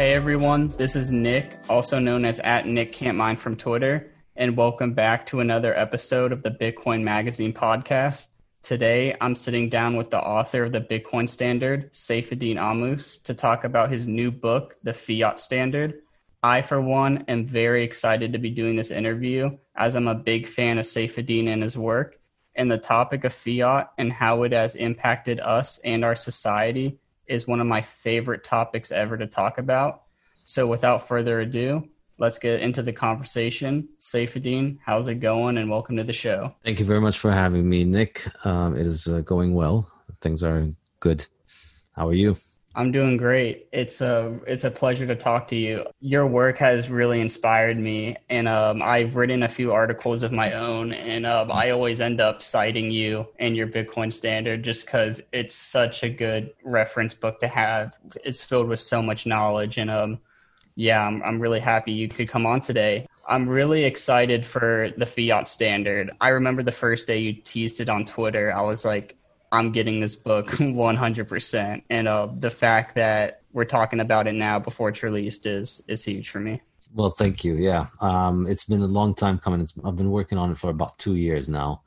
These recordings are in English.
Hey everyone, this is Nick, also known as at Nick Can't Mind from Twitter, and welcome back to another episode of the Bitcoin Magazine podcast. Today, I'm sitting down with the author of the Bitcoin Standard, Saifedean Ammous, to talk about his new book, The Fiat Standard. I, for one, am very excited to be doing this interview as I'm a big fan of Saifedean and his work. And the topic of fiat and how it has impacted us and our society is one of my favorite topics ever to talk about. So without further ado, let's get into the conversation. Saifedean, how's it going? And welcome to the show. Thank you very much for having me, Nick. Um, it is uh, going well. Things are good. How are you? I'm doing great. It's a it's a pleasure to talk to you. Your work has really inspired me, and um, I've written a few articles of my own, and um, I always end up citing you and your Bitcoin Standard just because it's such a good reference book to have. It's filled with so much knowledge, and um, yeah, I'm I'm really happy you could come on today. I'm really excited for the Fiat Standard. I remember the first day you teased it on Twitter. I was like, I'm getting this book 100%. And uh, the fact that we're talking about it now before it's released is is huge for me. Well, thank you. Yeah, um, it's been a long time coming. It's, I've been working on it for about two years now,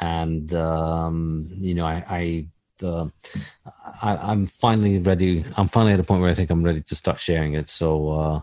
and um, you know, I, I the I, am finally ready. I'm finally at a point where I think I'm ready to start sharing it. So. Uh,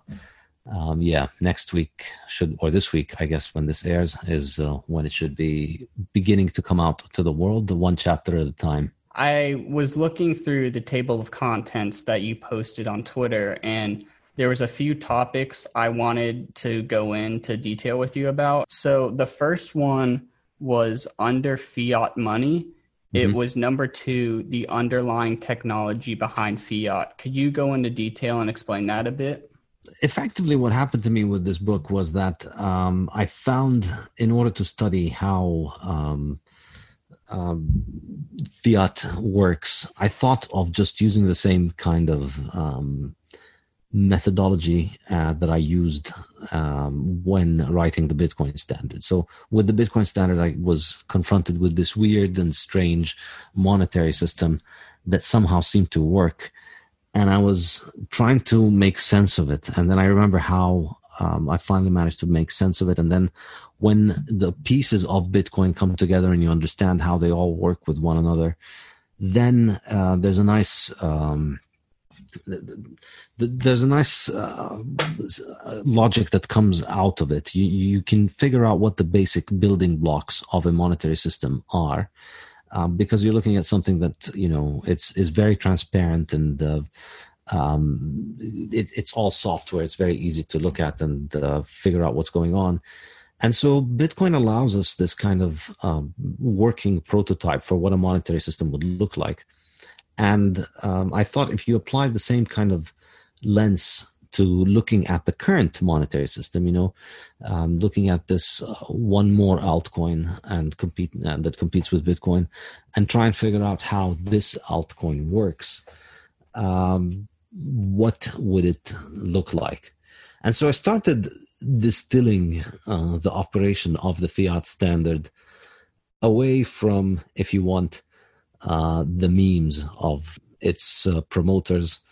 um, yeah, next week should or this week, I guess, when this airs, is uh, when it should be beginning to come out to the world, the one chapter at a time. I was looking through the table of contents that you posted on Twitter, and there was a few topics I wanted to go into detail with you about. So the first one was under fiat money. It mm-hmm. was number two, the underlying technology behind fiat. Could you go into detail and explain that a bit? Effectively what happened to me with this book was that um, i found in order to study how um, um, fiat works i thought of just using the same kind of um, methodology uh, that i used um, when writing the bitcoin standard. So with the bitcoin standard i was confronted with this weird and strange monetary system that somehow seemed to work and I was trying to make sense of it. And then I remember how um, I finally managed to make sense of it. And then when the pieces of Bitcoin come together and you understand how they all work with one another, then uh, there's a nice. Um, there's a nice uh, logic that comes out of it. You, you can figure out what the basic building blocks of a monetary system are, um, because you're looking at something that you know it's is very transparent and uh, um, it, it's all software. It's very easy to look at and uh, figure out what's going on. And so Bitcoin allows us this kind of um, working prototype for what a monetary system would look like. And um, I thought if you apply the same kind of lens to looking at the current monetary system, you know, um, looking at this uh, one more altcoin and compete uh, that competes with Bitcoin, and try and figure out how this altcoin works. Um, what would it look like? And so I started distilling uh, the operation of the fiat standard away from, if you want, uh, the memes of its uh, promoters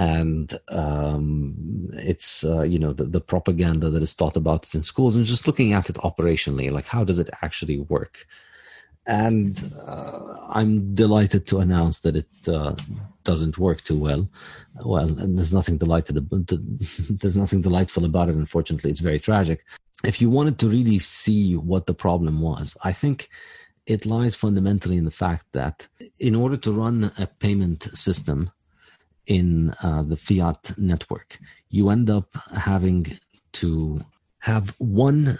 and um, it's uh, you know the, the propaganda that is taught about it in schools and just looking at it operationally like how does it actually work? And uh, i'm delighted to announce that it uh, doesn't work too well. Well and there's nothing delighted there's nothing delightful about it unfortunately. It's very tragic. If you wanted to really see what the problem was i think it lies fundamentally in the fact that in order to run a payment system in uh, the fiat network. You end up having to have one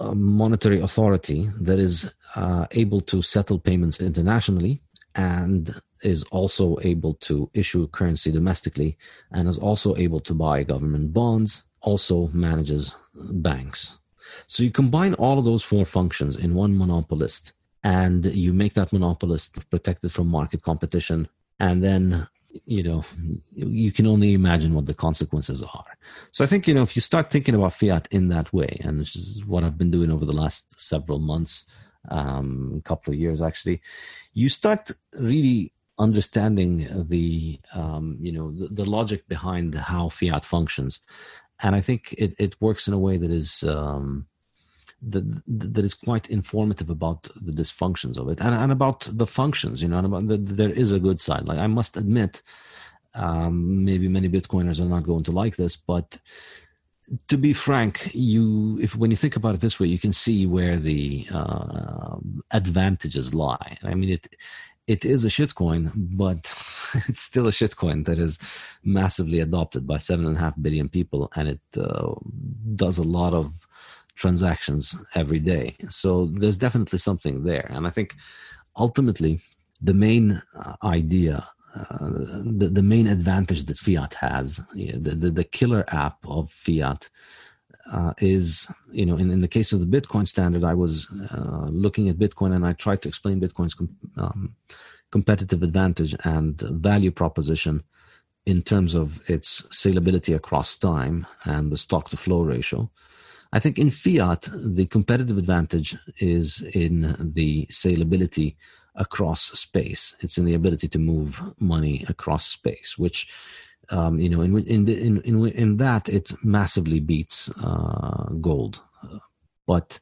uh, monetary authority that is uh, able to settle payments internationally and is also able to issue currency domestically and is also able to buy government bonds, also manages banks. So you combine all of those four functions in one monopolist and you make that monopolist protected from market competition and then you know you can only imagine what the consequences are. So i think you know if you start thinking about fiat in that way and this is what i've been doing over the last several months um couple of years actually you start really understanding the um, you know the, the, logic behind how fiat functions, and I think it, it works in a way that is um, that that is quite informative about the dysfunctions of it and, and about the functions. You know, and about the, there is a good side. Like I must admit, um, maybe many Bitcoiners are not going to like this, but to be frank, you if when you think about it this way, you can see where the uh, advantages lie. I mean, it it is a shitcoin, but it's still a shitcoin that is massively adopted by seven and a half billion people, and it uh, does a lot of transactions every day. So there's definitely something there, and I think ultimately the main uh, idea uh, the, the main advantage that fiat has the, the, the killer app of fiat uh, is you know in, in the case of the bitcoin standard i was uh, looking at bitcoin and i tried to explain bitcoin's com- um, competitive advantage and value proposition in terms of its salability across time and the stock to flow ratio i think in fiat the competitive advantage is in the salability across space. It's in the ability to move money across space, which um, you know, in in in in, in that it massively beats uh, gold. But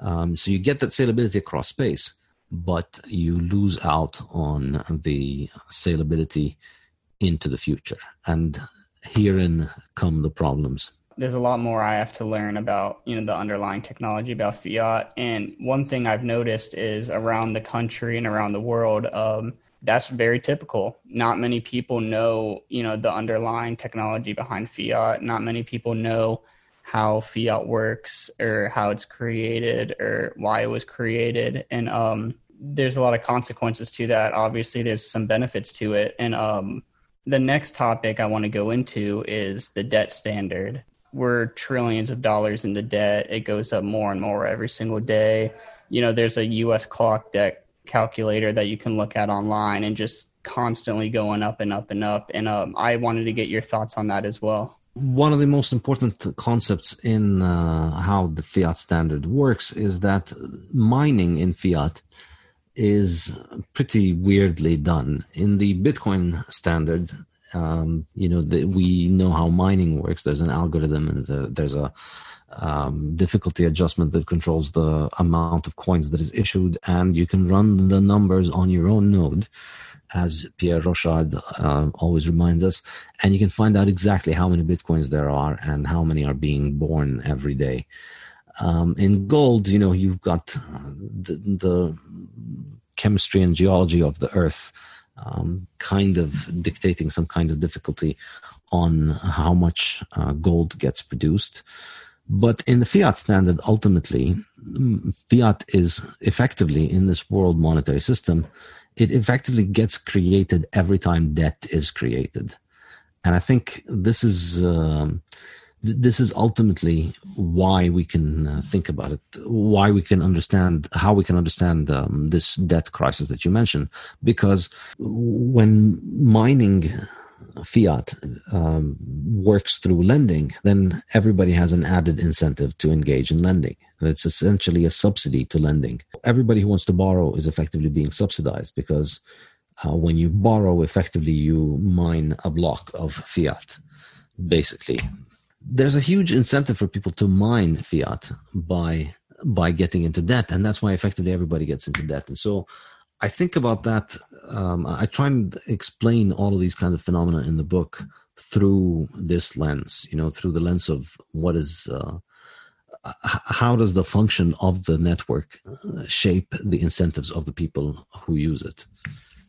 um, so you get that salability across space, but you lose out on the salability into the future, and herein come the problems there's a lot more I have to learn about, you know, the underlying technology about fiat. And one thing I've noticed is around the country and around the world, um, that's very typical. Not many people know, you know, the underlying technology behind fiat. Not many people know how fiat works or how it's created or why it was created. And um, there's a lot of consequences to that. Obviously, there's some benefits to it. And um, the next topic I want to go into is the debt standard we're trillions of dollars into debt. It goes up more and more every single day. You know, there's a US clock debt calculator that you can look at online and just constantly going up and up and up. And um, I wanted to get your thoughts on that as well. One of the most important concepts in uh, how the fiat standard works is that mining in fiat is pretty weirdly done. In the Bitcoin standard, um, you know the, we know how mining works. There's an algorithm and there's a, there's a um, difficulty adjustment that controls the amount of coins that is issued. And you can run the numbers on your own node as pierre rochard uh, always reminds us. And you can find out exactly how many bitcoins there are and how many are being born every day. Um, in gold you know you've got the, the chemistry and geology of the earth um, kind of dictating some kind of difficulty on how much uh, gold gets produced. But in the fiat standard, ultimately, mm, fiat is effectively in this world monetary system, it effectively gets created every time debt is created. And I think this is. Um, this is ultimately why we can uh, think about it, why we can understand how we can understand um, this debt crisis that you mentioned. Because when mining fiat um, works through lending, then everybody has an added incentive to engage in lending. It's essentially a subsidy to lending. Everybody who wants to borrow is effectively being subsidized because uh, when you borrow, effectively you mine a block of fiat, basically there's a huge incentive for people to mine fiat by by getting into debt, and that's why effectively everybody gets into debt. And so, I think about that. Um, I try and explain all of these kinds of phenomena in the book through this lens. You know, through the lens of what is. Uh, how does the function of the network uh, shape the incentives of the people who use it?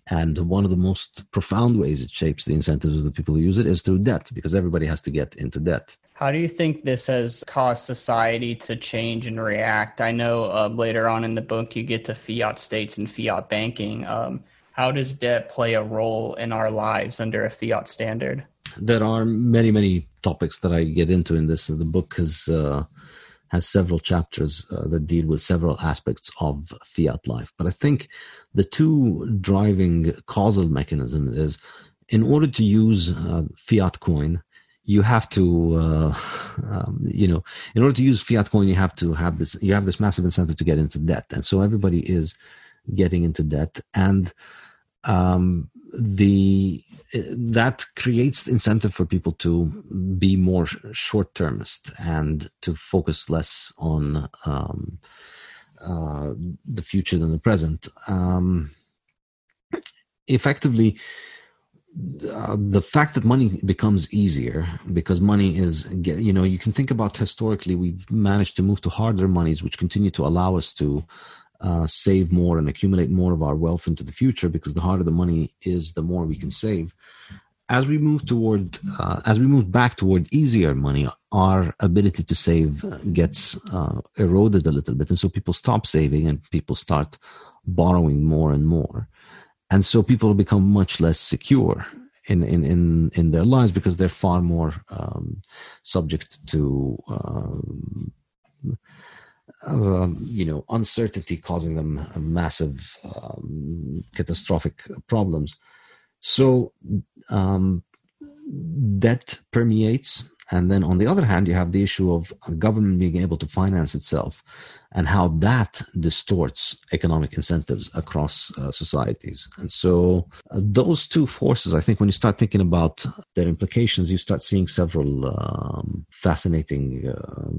And one of the most profound ways it shapes the incentives of the people who use it is through debt, because everybody has to get into debt. How do you think this has caused society to change and react? I know uh, later on in the book you get to fiat states and fiat banking. Um, how does debt play a role in our lives under a fiat standard? There are many, many topics that I get into in this. The book has uh, has several chapters uh, that deal with several aspects of fiat life. But I think the two driving causal mechanisms is in order to use uh, fiat coin you have to uh, um, you know in order to use fiat coin you have to have this you have this massive incentive to get into debt and so everybody is getting into debt and um, the that creates incentive for people to be more short termist and to focus less on um, uh, the future than the present. Um, effectively, the fact that money becomes easier because money is you know you can think about historically we've managed to move to harder monies which continue to allow us to uh, save more and accumulate more of our wealth into the future because the harder the money is the more we can save. As we move toward uh, as we move back toward easier money our ability to save gets uh, eroded a little bit. And so people stop saving and people start borrowing more and more and so people become much less secure in in in, in their lives because they're far more um, subject to um, uh, you know uncertainty causing them massive um, catastrophic problems. So um, debt permeates and then on the other hand, you have the issue of government being able to finance itself and how that distorts economic incentives across uh, societies. And so, uh, those two forces, I think, when you start thinking about their implications, you start seeing several um, fascinating uh,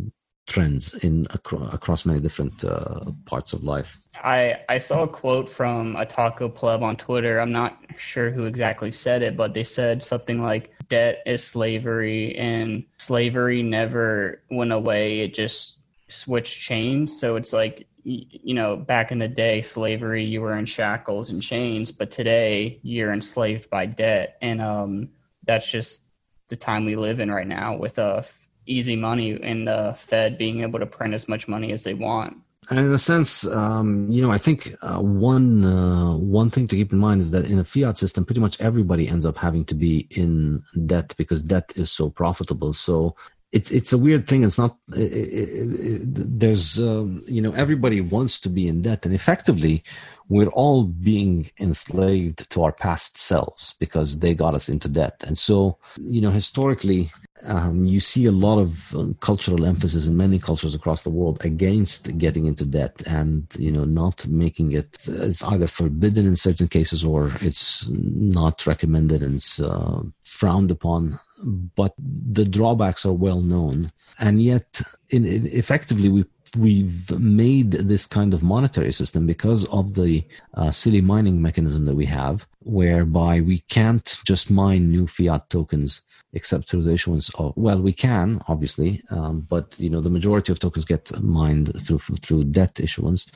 trends in acro- across many different uh, parts of life. I I saw a quote from a taco pleb on Twitter. I'm not sure who exactly said it, but they said something like debt is slavery and slavery never went away. It just switched chains. So it's like you know, back in the day, slavery, you were in shackles and chains, but today you're enslaved by debt. And um, that's just the time we live in right now with a easy money and the Fed being able to print as much money as they want. And in a sense, um, you know, I think uh, one uh, one thing to keep in mind is that in a fiat system, pretty much everybody ends up having to be in debt because debt is so profitable. So it's it's a weird thing. It's not. It, it, it, there's um, you know everybody wants to be in debt, and effectively, we're all being enslaved to our past selves because they got us into debt. And so you know historically, um, you see a lot of um, cultural emphasis in many cultures across the world against getting into debt and you know not making it it's either forbidden in certain cases or it's not recommended and it's uh, frowned upon. But the drawbacks are well known. And yet in, in effectively we we've made this kind of monetary system because of the uh, silly mining mechanism that we have, whereby we can't just mine new fiat tokens except through the issuance of. Well, we can obviously, um, but you know the majority of tokens get mined through through debt issuance.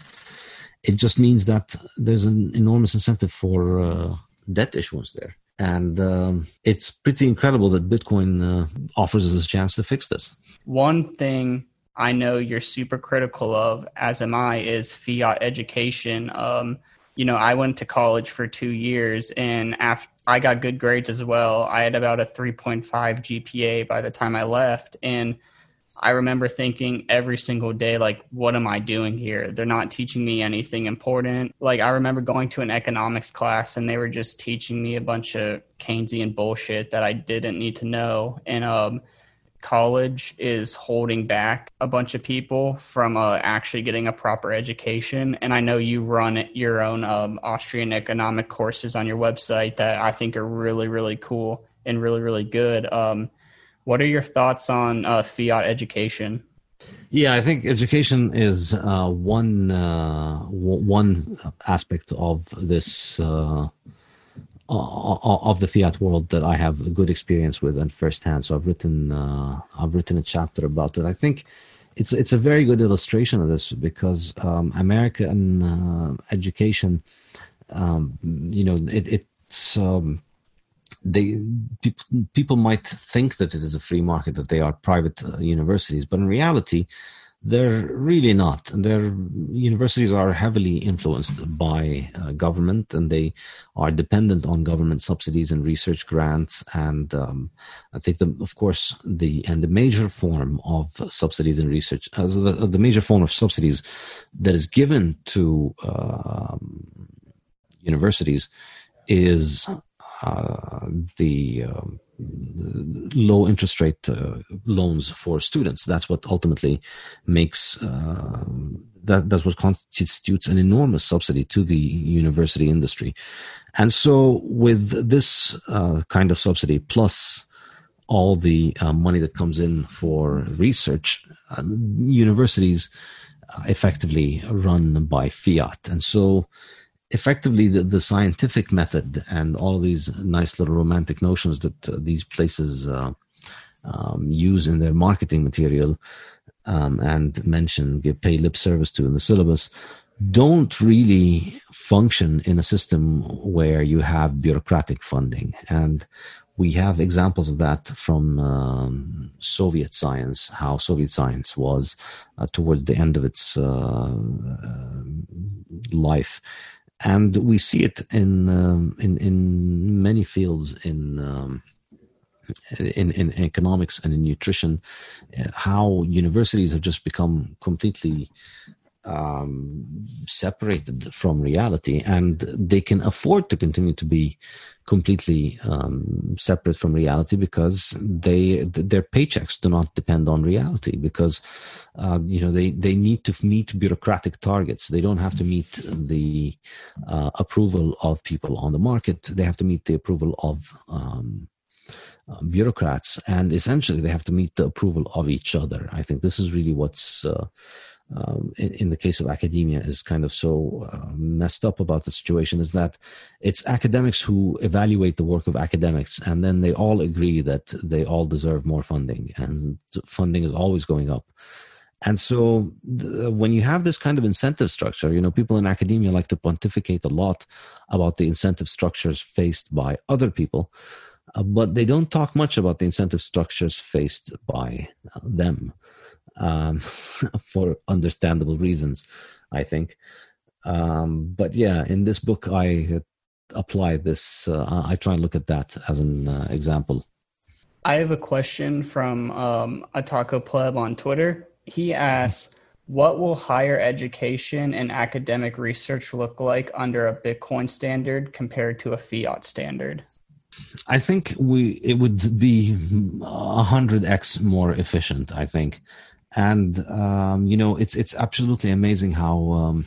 It just means that there's an enormous incentive for uh, debt issuance there. And um, it's pretty incredible that Bitcoin uh, offers us a chance to fix this. One thing I know you're super critical of, as am I, is fiat education. Um, you know, I went to college for two years, and after I got good grades as well. I had about a 3.5 GPA by the time I left, and I remember thinking every single day, like, what am I doing here? They're not teaching me anything important. Like, I remember going to an economics class and they were just teaching me a bunch of Keynesian bullshit that I didn't need to know. And um, college is holding back a bunch of people from uh, actually getting a proper education. And I know you run your own um, Austrian economic courses on your website that I think are really, really cool and really, really good. Um, what are your thoughts on uh, fiat education? Yeah, I think education is uh, one uh, w- one aspect of this uh, of the fiat world that I have a good experience with and firsthand. So I've written uh, I've written a chapter about it. I think it's it's a very good illustration of this because um, American uh, education, um, you know, it, it's um, they people people might think that it is a free market that they are private uh, universities, but in reality, they're really not. Their universities are heavily influenced by uh, government, and they are dependent on government subsidies and research grants. And um, I think, the, of course, the and the major form of subsidies and research, as the, the major form of subsidies that is given to um, universities, is uh, the um, low interest rate uh, loans for students. That's what ultimately makes uh, that that's what constitutes an enormous subsidy to the university industry, And so, with this uh, kind of subsidy, plus all the uh, money that comes in for research, uh, universities effectively run by fiat. And so, effectively, the, the, scientific method and all of these nice little romantic notions that uh, these places uh, um, use in their marketing material um, and mention, give pay lip service to in the syllabus don't really function in a system where you have bureaucratic funding. And we have examples of that from um, Soviet science, how Soviet science was uh, toward the end of its uh, uh, life. And we see it in um, in in many fields in um, in, in economics and in nutrition, uh, how universities have just become completely um, separated from reality, and they can afford to continue to be completely um, separate from reality because they their paychecks do not depend on reality because uh, you know they they need to meet bureaucratic targets. They don't have to meet the uh, approval of people on the market. They have to meet the approval of um, uh, bureaucrats, and essentially they have to meet the approval of each other. I think this is really what's uh, um, in, in, the case of academia is kind of so uh, messed up about the situation is that it's academics who evaluate the work of academics and then they all agree that they all deserve more funding and funding is always going up. And so the, when you have this kind of incentive structure you know people in academia like to pontificate a lot about the incentive structures faced by other people uh, but they don't talk much about the incentive structures faced by uh, them um, for understandable reasons, I think. Um, but yeah, in this book, I apply this. Uh, I try and look at that as an uh, example. I have a question from um, Taco Pleb on Twitter. He asks, "What will higher education and academic research look like under a Bitcoin standard compared to a fiat standard?" I think we it would be a hundred x more efficient. I think and um, you know it's it's absolutely amazing how um,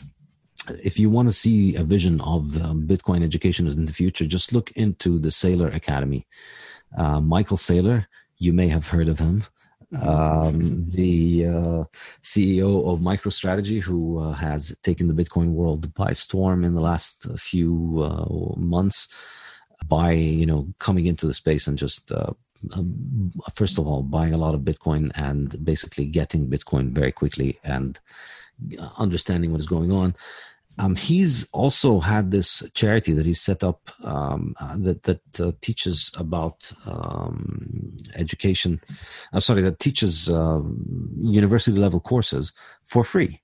if you want to see a vision of um, Bitcoin education in the future, just look into the Saylor Academy. Uh, Michael Saylor, you may have heard of him. Um, the uh, CEO of MicroStrategy, who uh, has taken the Bitcoin world by storm in the last few uh, months by you know coming into the space and just uh, um, first of all, buying a lot of Bitcoin and basically getting Bitcoin very quickly and understanding what is going on. Um, he's also had this charity that he set up um, uh, that that uh, teaches about um, education. I'm uh, sorry, that teaches uh, university level courses for free,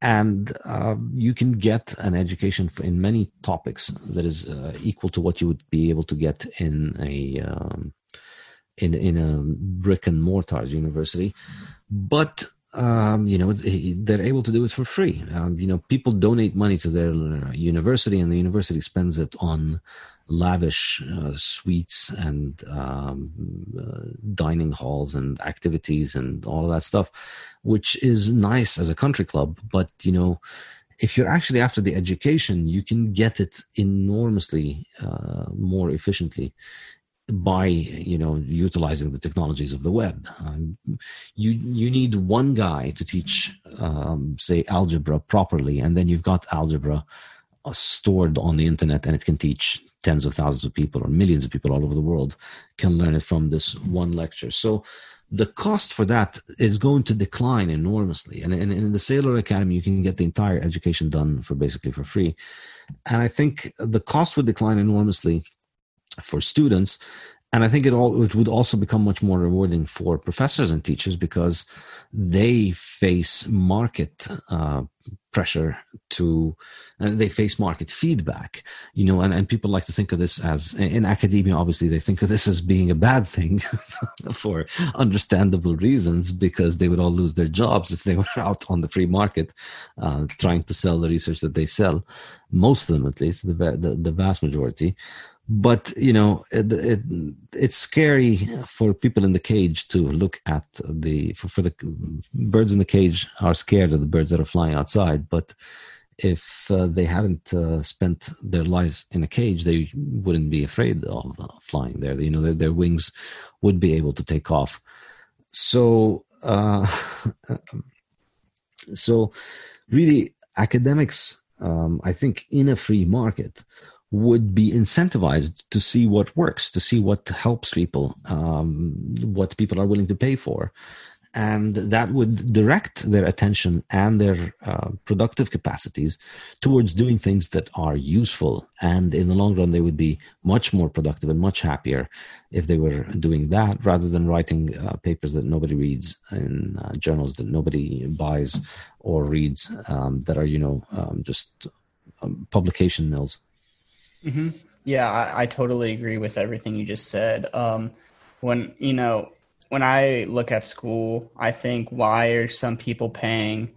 and uh, you can get an education in many topics that is uh, equal to what you would be able to get in a um, in in a brick and mortar university, but um, you know they're able to do it for free. Um, you know, people donate money to their university, and the university spends it on lavish uh, suites and um, uh, dining halls and activities and all of that stuff, which is nice as a country club. But you know, if you're actually after the education, you can get it enormously uh, more efficiently by you know utilizing the technologies of the web. Um, you you need one guy to teach, um, say, algebra properly, and then you've got algebra uh, stored on the internet, and it can teach tens of thousands of people or millions of people all over the world can learn it from this one lecture. So the cost for that is going to decline enormously. And, and in the Saylor Academy, you can get the entire education done for basically for free. And I think the cost would decline enormously for students. And i think it all it would also become much more rewarding for professors and teachers because they face market uh, pressure to and they face market feedback you know and, and people like to think of this as in academia obviously they think of this as being a bad thing for understandable reasons because they would all lose their jobs if they were out on the free market uh, trying to sell the research that they sell most of them at least the, the, the vast majority but you know it, it, it's scary for people in the cage to look at the for, for, the birds in the cage are scared of the birds that are flying outside but if uh, they hadn't uh, spent their lives in a cage, they wouldn't be afraid of uh, flying there. You know, their, their, wings would be able to take off. So, uh, so really, academics, um, I think, in a free market, would be incentivized to see what works, to see what helps people, um, what people are willing to pay for, and that would direct their attention and their uh, productive capacities towards doing things that are useful. And in the long run they would be much more productive and much happier if they were doing that rather than writing uh, papers that nobody reads in uh, journals that nobody buys or reads um, that are you know um, just um, publication mills mm-hmm. yeah I, I, totally agree with everything you just said um, when you know when I look at school, I think why are some people paying,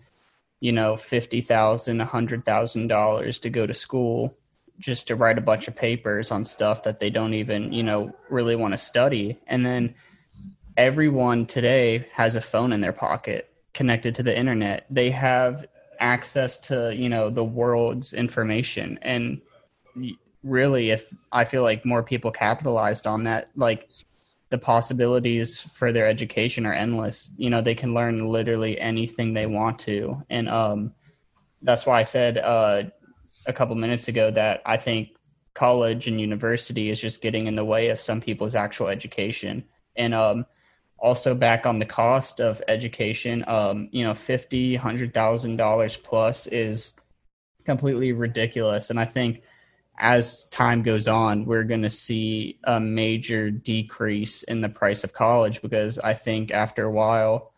you know, fifty thousand, a hundred thousand dollars to go to school just to write a bunch of papers on stuff that they don't even, you know, really want to study. And then everyone today has a phone in their pocket connected to the internet. They have access to, you know, the world's information. And really, if I feel like more people capitalized on that, like the possibilities for their education are endless. You know, they can learn literally anything they want to, and um, that's why I said uh, a couple minutes ago that I think college and university is just getting in the way of some people's actual education, and um, also back on the cost of education. Um, you know, fifty, hundred thousand dollars plus is completely ridiculous, and I think as time goes on, we're going to see a major decrease in the price of college because I think after a while,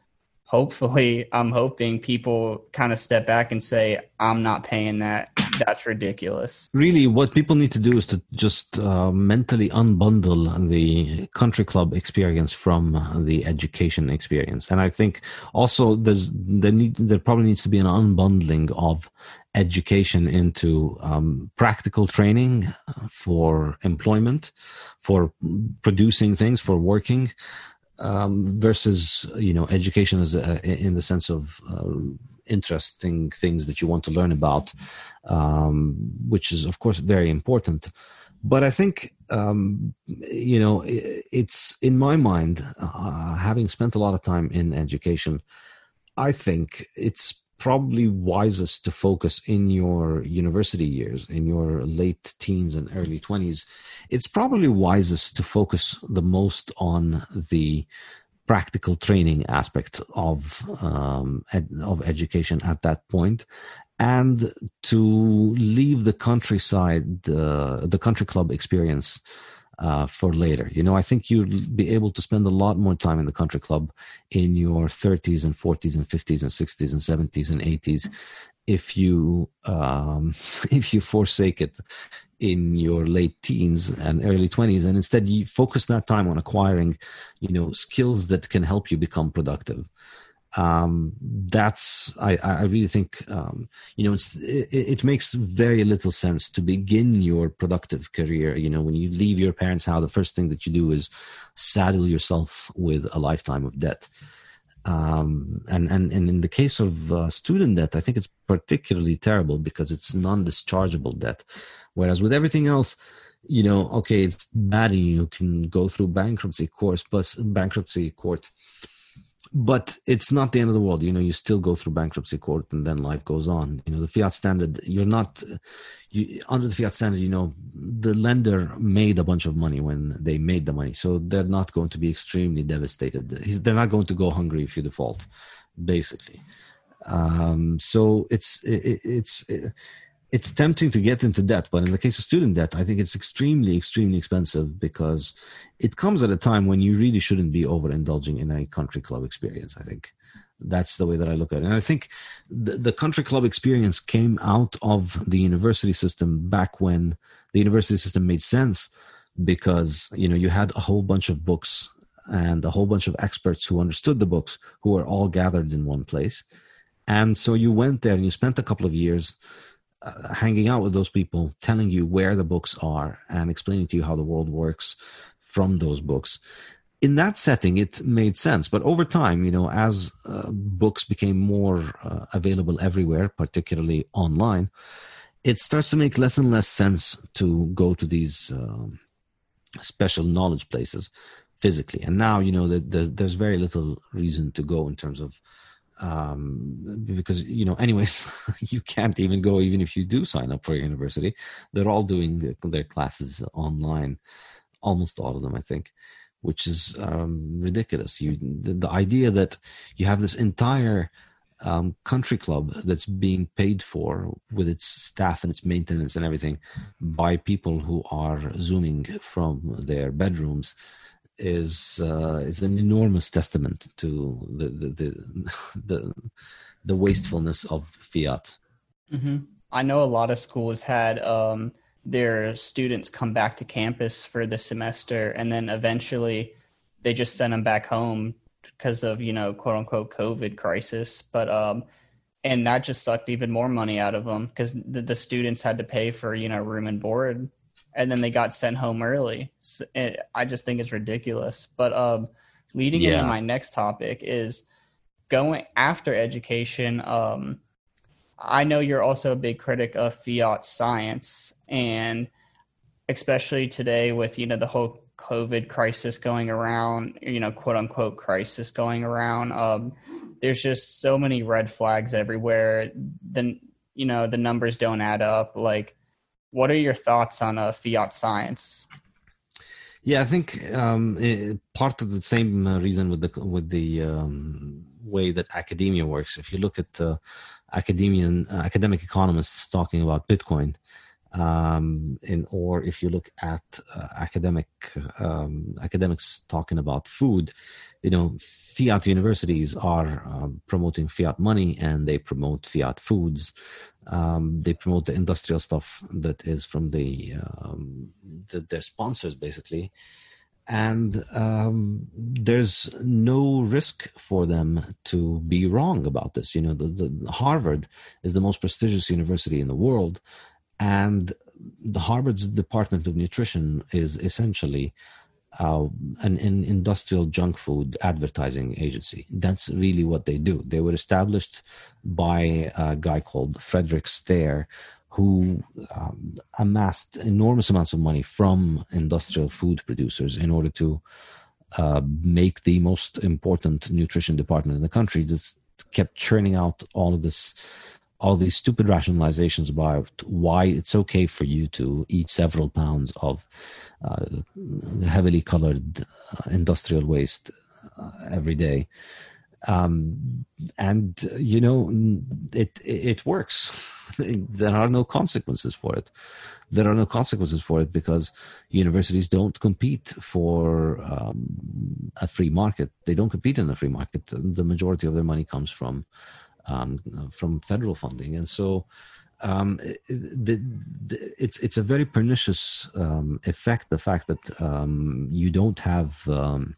hopefully, I'm hoping people kind of step back and say, I'm not paying that. That's ridiculous. Really, what people need to do is to just uh, mentally unbundle the country club experience from the education experience. And I think also there's there need there probably needs to be an unbundling of education into um, practical training for employment, for producing things, for working, um, versus you know education as a, in the sense of uh, interesting things that you want to learn about, um, which is of course very important. But I think um, you know it's in my mind, uh, having spent a lot of time in education, I think it's probably wisest to focus in your university years, in your late teens and early 20s. It's probably wisest to focus the most on the practical training aspect of um, ed, of education at that point and to leave the countryside uh, the country club experience uh, for later. You know, I think you'd be able to spend a lot more time in the country club in your 30s and 40s and 50s and 60s and 70s and 80s if you um, if you forsake it in your late teens and early 20s and instead you focus that time on acquiring you know skills that can help you become productive um, that's I, I really think um, you know it's, it, it, makes very little sense to begin your productive career. You know, when you leave your parents' house, the first thing that you do is saddle yourself with a lifetime of debt. Um, and, and and in the case of uh, student debt, I think it's particularly terrible because it's non-dischargeable debt, whereas with everything else, you know, okay, it's bad, and you can go through bankruptcy course plus bankruptcy court but it's not the end of the world. You know you still go through bankruptcy court and then life goes on. You know the fiat standard you're not you under the fiat standard you know the lender made a bunch of money when they made the money. So they're not going to be extremely devastated. They're not going to go hungry if you default basically. Um, so it's it, it's it, it's tempting to get into debt, but in the case of student debt, I think it's extremely, extremely expensive because it comes at a time when you really shouldn't be overindulging in a country club experience. I think that's the way that I look at it. And I think the, the country club experience came out of the university system back when the university system made sense because, you know, you had a whole bunch of books and a whole bunch of experts who understood the books who were all gathered in one place. And so you went there and you spent a couple of years hanging out with those people, telling you where the books are and explaining to you how the world works from those books. in that setting, it made sense. But over time, you know, as uh, books became more uh, available everywhere, particularly online, it starts to make less and less sense to go to these um, special knowledge places physically. And now, you know, there's, there's very little reason to go in terms of um, because you know anyways you can't even go even if you do sign up for a university they're all doing their classes online almost all of them i think which is um, ridiculous. You the, the, idea that you have this entire um, country club that's being paid for with its staff and its maintenance and everything by people who are zooming from their bedrooms is uh, is an enormous testament to the the the the, the wastefulness of fiat. Mm-hmm. I know a lot of schools had um, their students come back to campus for the semester and then eventually they just sent them back home because of you know quote unquote covid crisis but um and that just sucked even more money out of them because the, the, students had to pay for you know room and board and then they got sent home early so it, i just think it's ridiculous but um leading yeah. into my next topic is going after education um i know you're also a big critic of fiat science and especially today with you know the whole COVID crisis going around, you know, quote unquote crisis going around. Um, there's just so many red flags everywhere. Then you know the numbers don't add up. Like, what are your thoughts on uh, fiat science? Yeah, I think um, it, part of the same uh, reason with the with the um, way that academia works. If you look at uh, uh, academic economists talking about Bitcoin, um, in, or if you look at uh, academic um, academics talking about food, you know, fiat universities are uh, promoting fiat money and they promote fiat foods. Um, they promote the industrial stuff that is from the, um, the their sponsors basically, and um, there's no risk for them to be wrong about this. You know, the, the Harvard is the most prestigious university in the world and the Harvard's Department of Nutrition is essentially uh, an, an, industrial junk food advertising agency. That's really what they do. They were established by a guy called Frederick Stare, who um, amassed enormous amounts of money from industrial food producers in order to uh, make the most important nutrition department in the country. Just kept churning out all of this all these stupid rationalizations about why it's okay for you to eat several pounds of uh, heavily colored uh, industrial waste uh, every day. Um, and you know it it works. there are no consequences for it. There are no consequences for it because universities don't compete for um, a free market. They don't compete in a free market. The majority of their money comes from um, from federal funding, and so um, the, the, it's it's a very pernicious um, effect. The fact that um, you don't have um,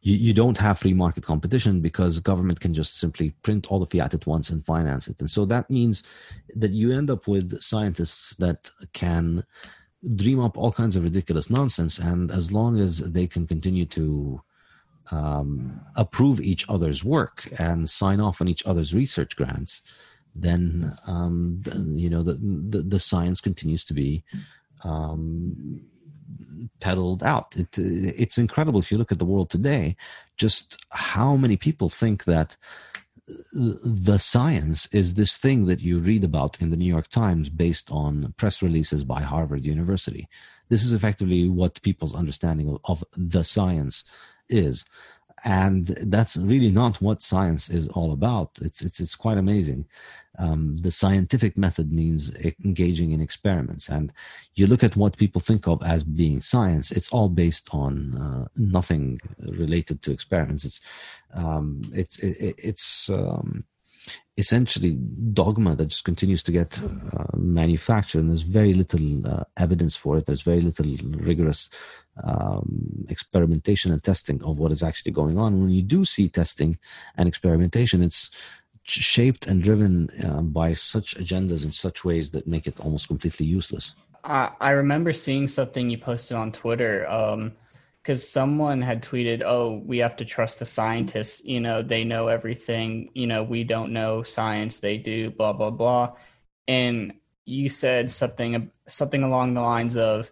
you, you don't have free market competition because government can just simply print all the fiat at once and finance it, and so that means that you end up with scientists that can dream up all kinds of ridiculous nonsense, and as long as they can continue to um, approve each other's work and sign off on each other's research grants, then um, the, you know the, the, the science continues to be um, peddled out. It, it's incredible if you look at the world today, just how many people think that the science is this thing that you read about in the New York Times based on press releases by Harvard University. This is effectively what people's understanding of, of the science is. And that's really not what science is all about. It's it's it's quite amazing. Um, the scientific method means engaging in experiments. And you look at what people think of as being science it's all based on uh, nothing related to experiments. It's um, it's it, it's um, essentially dogma that just continues to get uh, manufactured and there's very little uh, evidence for it. There's very little rigorous um, experimentation and testing of what is actually going on. When you do see testing and experimentation it's shaped and driven uh, by such agendas in such ways that make it almost completely useless. I, I remember seeing something you posted on twitter um, because someone had tweeted, "Oh, we have to trust the scientists. You know, they know everything. You know, we don't know science; they do." Blah blah blah. And you said something something along the lines of,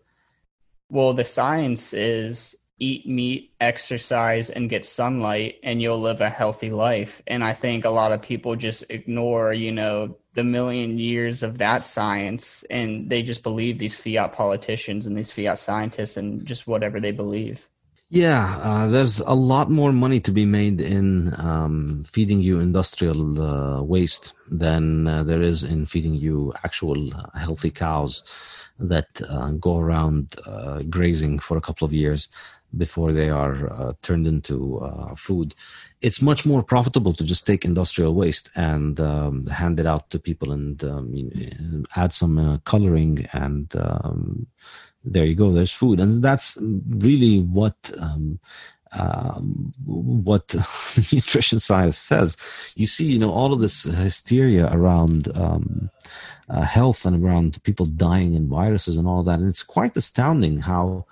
"Well, the science is eat meat, exercise, and get sunlight, and you'll live a healthy life." And I think a lot of people just ignore, you know, the million years of that science and they just believe these fiat politicians and these fiat scientists and just whatever they believe. Yeah uh, there's a lot more money to be made in um, feeding you industrial uh, waste than uh, there is in feeding you actual uh, healthy cows that uh, go around uh, grazing for a couple of years before they are turned into food. It's much more profitable to just take industrial waste and um, hand it out to people and um, add some uh, coloring and um, there you go there's food. And that's really what um, um, what nutrition science says. You see you know all of this hysteria around um, uh, health and around people dying and viruses and all that. And it's quite astounding how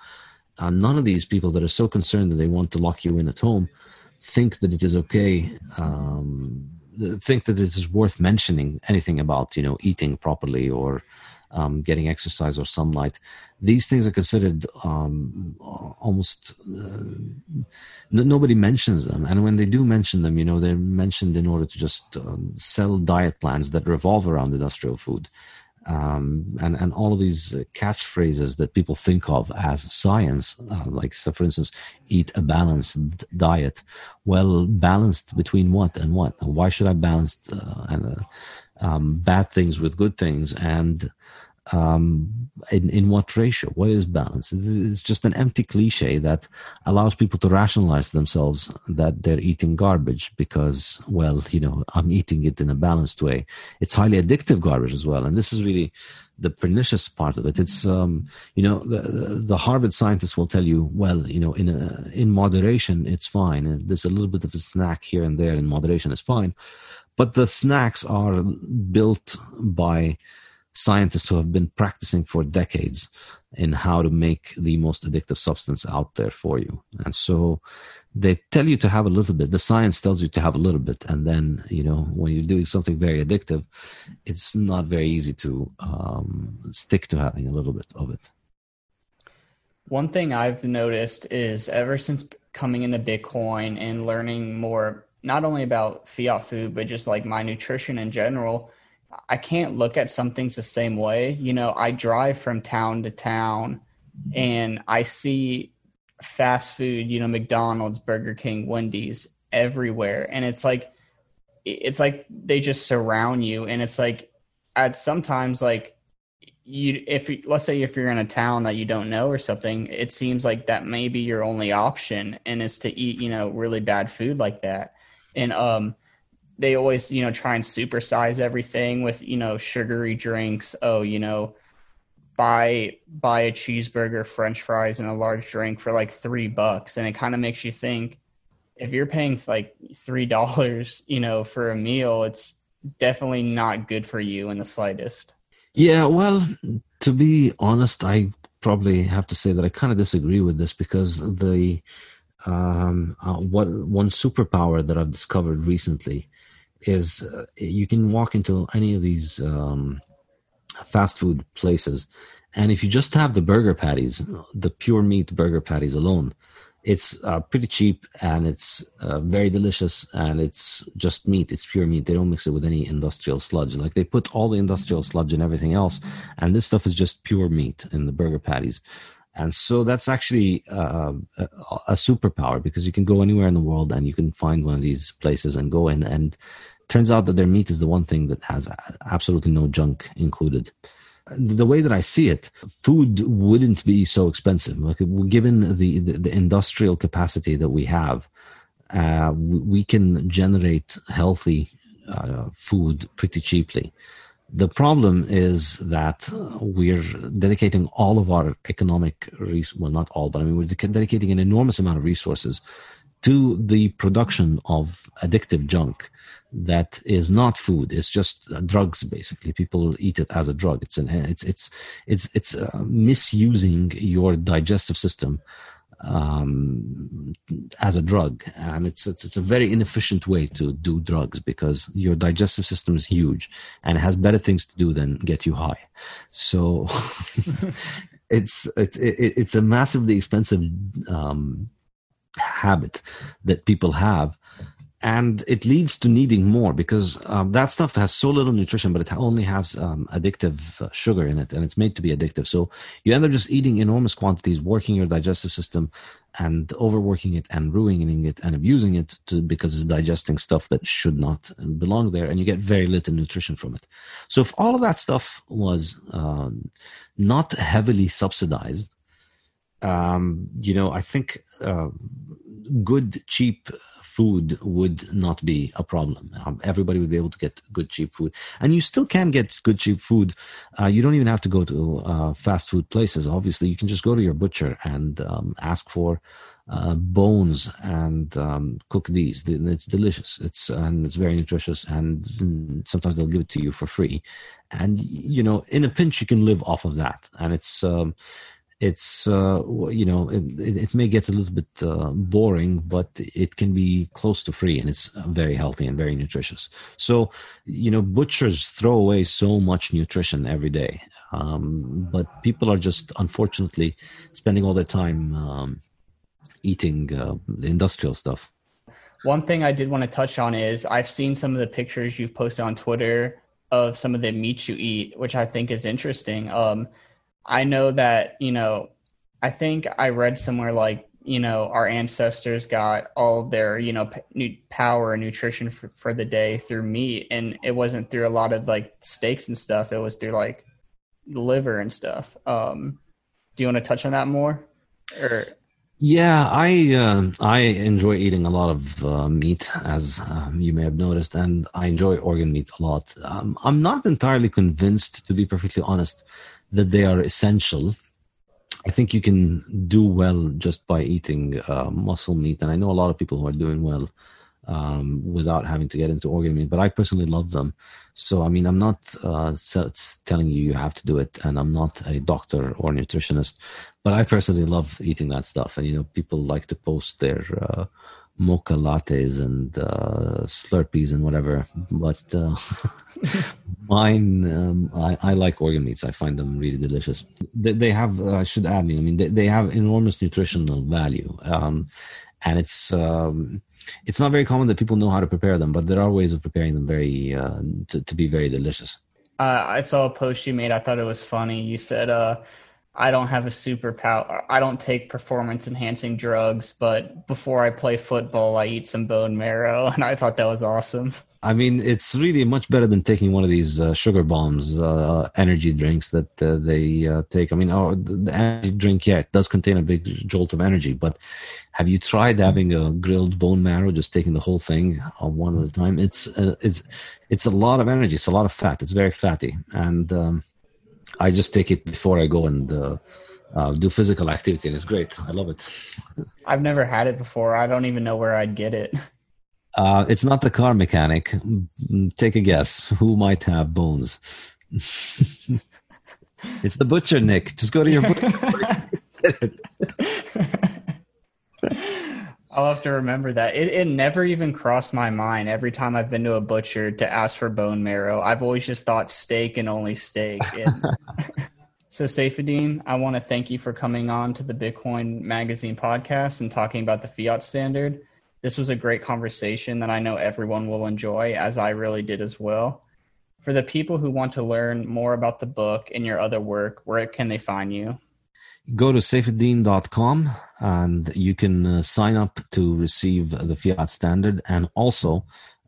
uh, none of these people that are so concerned that they want to lock you in at home think that it is okay um, think that it is worth mentioning anything about you know eating properly or um, getting exercise or sunlight. These things are considered um, almost uh, nobody mentions them. And when they do mention them you know they're mentioned in order to just um, sell diet plans that revolve around industrial food um, and and all of these catchphrases that people think of as science, uh, like so for instance, eat a balanced diet. Well, balanced between what and what? Why should I balance uh, and uh, um, bad things with good things? And um, in, in what ratio? What is balance? It's just an empty cliche that allows people to rationalize themselves that they're eating garbage because, well, you know, I'm eating it in a balanced way. It's highly addictive garbage as well. And this is really the pernicious part of it. It's, um, you know, the, the Harvard scientists will tell you, well, you know, in, a, in moderation, it's fine. There's a little bit of a snack here and there in moderation is fine. But the snacks are built by, scientists who have been practicing for decades in how to make the most addictive substance out there for you. And so they tell you to have a little bit. The science tells you to have a little bit. And then, you know, when you're doing something very addictive, it's not very easy to um, stick to having a little bit of it. One thing I've noticed is ever since coming into Bitcoin and learning more, not only about fiat food, but just like my nutrition in general, I can't look at some things the same way. You know, I drive from town to town and I see fast food, you know, McDonald's, Burger King, Wendy's everywhere. And it's like, it's like they just surround you. And it's like, at sometimes, like, you, if let's say if you're in a town that you don't know or something, it seems like that may be your only option and it's to eat, you know, really bad food like that. And, um, they always you know try and supersize everything with you know sugary drinks. Oh you know buy buy a cheeseburger french fries and a large drink for like three bucks. And it kind of makes you think if you're paying like three dollars you know for a meal it's definitely not good for you in the slightest. Yeah well to be honest i probably have to say that i kind of disagree with this because the um uh, what one superpower that i've discovered recently is uh, you can walk into any of these um, fast food places, and if you just have the burger patties, the pure meat burger patties alone, it's uh, pretty cheap and it's uh, very delicious and it's just meat. It's pure meat. They don't mix it with any industrial sludge. Like they put all the industrial sludge and everything else, and this stuff is just pure meat in the burger patties. And so that's actually uh, a, a, superpower because you can go anywhere in the world and you can find one of these places and go in. And turns out that their meat is the one thing that has absolutely no junk included. The way that I see it, food wouldn't be so expensive. Like given the, the, the industrial capacity that we have, uh, we can generate healthy uh, food pretty cheaply. The problem is that we're dedicating all of our economic, res- well, not all, but I mean, we're dedicating an enormous amount of resources to the production of addictive junk that is not food. It's just uh, drugs basically. People eat it as a drug. It's an it's it's it's it's uh, misusing your digestive system um, as a drug, and it's, it's it's a very inefficient way to do drugs because your digestive system is huge and has better things to do than get you high. So it's it, it, it's a massively expensive um, habit that people have and it leads to needing more because um, that stuff has so little nutrition but it only has um, addictive uh, sugar in it and it's made to be addictive. So you end up just eating enormous quantities working your digestive system and overworking it and ruining it and abusing it to, because it's digesting stuff that should not belong there and you get very little nutrition from it. So if all of that stuff was uh, not heavily subsidized um, you know i think uh, good cheap food would not be a problem. Um, everybody would be able to get good, cheap food. And you still can get good, cheap food. Uh, you don't even have to go to uh, fast food places. Obviously, you can just go to your butcher and um, ask for uh, bones and um, cook these. It's delicious. It's and it's very nutritious. And sometimes they'll give it to you for free. And you know, in a pinch, you can live off of that. And it's um, it's uh, you know it, it, may get a little bit uh, boring but it can be close to free and it's very healthy and very nutritious. So you know butchers throw away so much nutrition every day um, but people are just unfortunately spending all their time um, eating uh, industrial stuff. One thing i did want to touch on is i've seen some of the pictures you've posted on twitter of some of the meat you eat which i think is interesting. Um, I know that, you know, I think I read somewhere like, you know, our ancestors got all their, you know, p- power and nutrition for, for the day through meat. And it wasn't through a lot of like steaks and stuff. It was through like liver and stuff. Um, do you want to touch on that more? Or yeah, I uh, I enjoy eating a lot of uh, meat, as um, you may have noticed, and I enjoy organ meat a lot. Um, I'm not entirely convinced, to be perfectly honest, that they are essential. I think you can do well just by eating uh, muscle meat, and I know a lot of people who are doing well um, without having to get into organ meat. But I personally love them, so I mean, I'm not uh, telling you you have to do it, and I'm not a doctor or nutritionist, but I personally love eating that stuff. And you know, people like to post their uh, mocha lattes and uh, Slurpees and whatever. But uh, mine, um, I, I, like organ meats. I find them really delicious. They, they have, I should add, I mean, they, they have enormous nutritional value. Um, and it's, um, it's not very common that people know how to prepare them, but there are ways of preparing them very, uh, to, to be very delicious. Uh, I saw a post you made. I thought it was funny. You said, uh, I don't have a superpower. I don't take performance enhancing drugs, but before I play football, I eat some bone marrow, and I thought that was awesome. I mean, it's really much better than taking one of these uh, sugar bombs, uh, energy drinks that uh, they uh, take. I mean, oh, the energy drink, yeah, it does contain a big jolt of energy, but have you tried having a grilled bone marrow, just taking the whole thing on one at a time? It's uh, it's it's a lot of energy. It's a lot of fat. It's very fatty, and um, I just take it before I go and uh, uh, do physical activity, and it's great. I love it. I've never had it before. I don't even know where I'd get it. Uh, it's not the car mechanic. Take a guess. Who might have bones? it's the butcher, Nick. Just go to your butcher. I'll have to remember that. It, it never even crossed my mind every time I've been to a butcher to ask for bone marrow. I've always just thought steak and only steak. And so, Saifedean, I want to thank you for coming on to the Bitcoin Magazine podcast and talking about the fiat standard. This was a great conversation that I know everyone will enjoy, as I really did as well. For the people who want to learn more about the book and your other work, where can they find you? Go to saifedean.com and you can uh, sign up to receive the fiat standard and also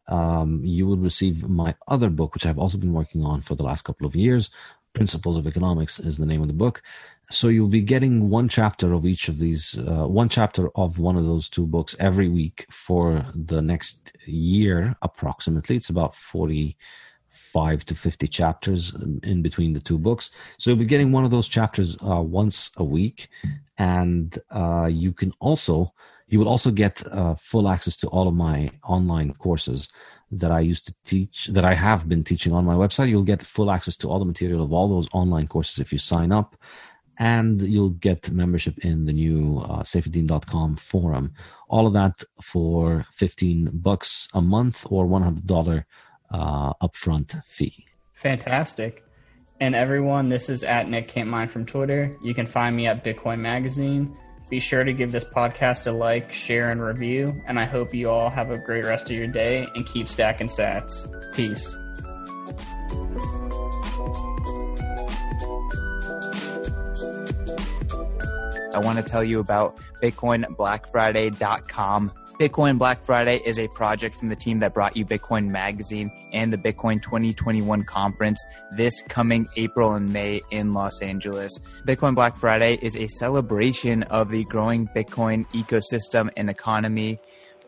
um, you will receive my other book which i've also been working on for the last couple of years. Principles of economics is the name of the book. So you'll be getting one chapter of each of these uh, one chapter of one of those two books every week for the next year approximately. It's about 40 five to 50 chapters in between the two books. So you'll be getting one of those chapters uh, once a week. And uh, you can also, you will also get uh, full access to all of my online courses that I used to teach, that I have been teaching on my website. You'll get full access to all the material of all those online courses if you sign up. and you'll get membership in the new uh, saifedean.com forum. All of that for 15 bucks a month or $100 uh, upfront fee. Fantastic. And everyone, this is at Nick Can't Mine from Twitter. You can find me at Bitcoin Magazine. Be sure to give this podcast a like, share, and review. And I hope you all have a great rest of your day and keep stacking sats. Peace. I want to tell you about BitcoinBlackFriday.com. Bitcoin Black Friday is a project from the team that brought you Bitcoin Magazine and the Bitcoin 2021 conference this coming April and May in Los Angeles. Bitcoin Black Friday is a celebration of the growing Bitcoin ecosystem and economy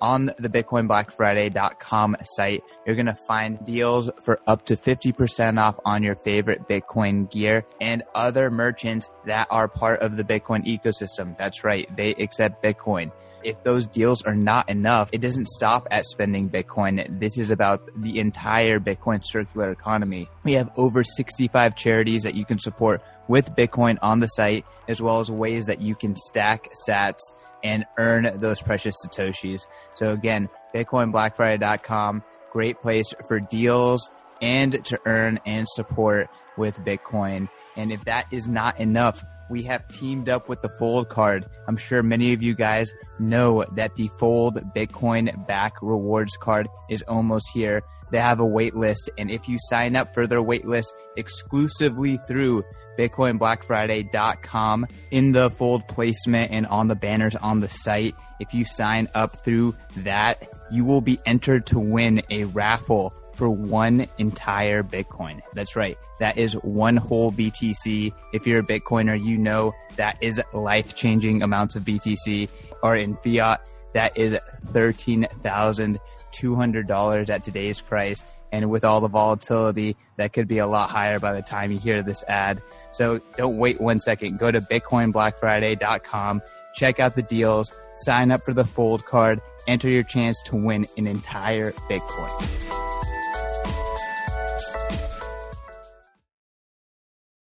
on the bitcoinblackfriday.com site, you're going to find deals for up to 50% off on your favorite Bitcoin gear and other merchants that are part of the Bitcoin ecosystem. That's right. They accept Bitcoin. If those deals are not enough, it doesn't stop at spending Bitcoin. This is about the entire Bitcoin circular economy. We have over 65 charities that you can support with Bitcoin on the site, as well as ways that you can stack sats and earn those precious Satoshis. So again, BitcoinBlackFriday.com, great place for deals and to earn and support with Bitcoin. And if that is not enough, we have teamed up with the Fold card. I'm sure many of you guys know that the Fold Bitcoin back rewards card is almost here. They have a wait list. And if you sign up for their wait list exclusively through bitcoinblackfriday.com in the fold placement and on the banners on the site. If you sign up through that, you will be entered to win a raffle for one entire Bitcoin. That's right. That is one whole BTC. If you're a Bitcoiner, you know that is life changing amounts of BTC or in fiat. That is $13,200 at today's price. And with all the volatility, that could be a lot higher by the time you hear this ad. So don't wait one second. Go to BitcoinBlackFriday.com, check out the deals, sign up for the Fold card, enter your chance to win an entire Bitcoin.